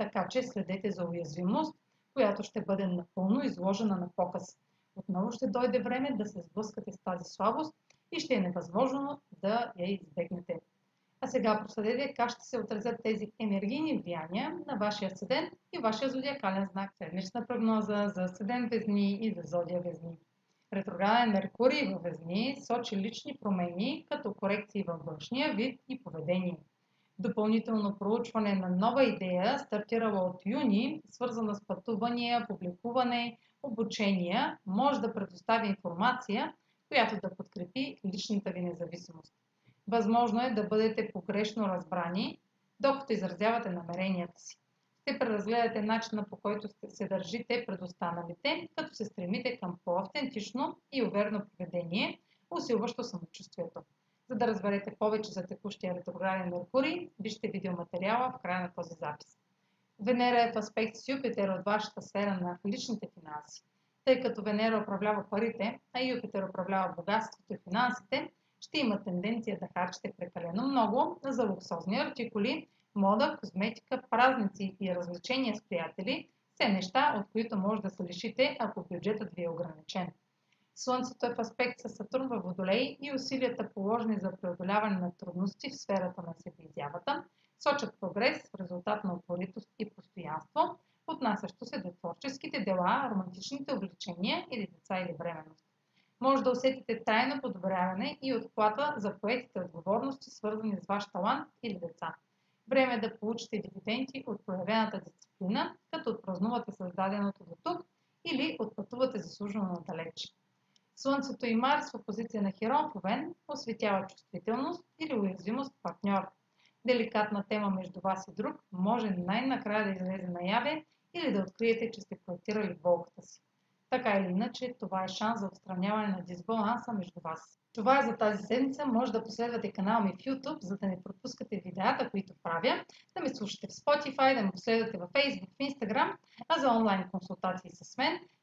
така че следете за уязвимост, която ще бъде напълно изложена на показ. Отново ще дойде време да се сблъскате с тази слабост и ще е невъзможно да я избегнете. А сега проследете как ще се отразят тези енергийни влияния на вашия седен и вашия зодиакален знак. Седмична прогноза за седен Везни и за зодия Везни. Ретрограден Меркурий във Везни сочи лични промени като корекции във външния вид и поведение допълнително проучване на нова идея, стартирала от юни, свързана с пътувания, публикуване, обучения, може да предостави информация, която да подкрепи личната ви независимост. Възможно е да бъдете погрешно разбрани, докато изразявате намеренията си. Ще преразгледате начина по който се държите пред останалите, като се стремите към по-автентично и уверено поведение, усилващо самочувствието. За да разберете повече за текущия ретрограден Меркурий, вижте видеоматериала в края на този запис. Венера е в аспект с Юпитер от вашата сфера на личните финанси. Тъй като Венера управлява парите, а Юпитер управлява богатството и финансите, ще има тенденция да харчите прекалено много за луксозни артикули, мода, козметика, празници и развлечения с приятели, все неща, от които може да се лишите, ако бюджетът ви е ограничен. Слънцето е в аспект с Сатурн във Водолей и усилията положени за преодоляване на трудности в сферата на себеизявата сочат прогрес в резултат на упоритост и постоянство, отнасящо се до творческите дела, романтичните увлечения или деца или бременност. Може да усетите тайно подобряване и отплата за поетите отговорности, свързани с ваш талант или деца. Време е да получите дивиденти от проявената дисциплина, като отпразнувате създаденото до тук или отпътувате заслужено надалеч. Слънцето и Марс в опозиция на Херон в Овен осветява чувствителност или уязвимост в партньор. Деликатна тема между вас и друг може най-накрая да излезе наяве или да откриете, че сте проектирали болката си. Така или иначе, това е шанс за отстраняване на дисбаланса между вас. Това е за тази седмица. Може да последвате канала ми в YouTube, за да не пропускате видеята, които правя, да ме слушате в Spotify, да ме последвате в Facebook, в Instagram, а за онлайн консултации с мен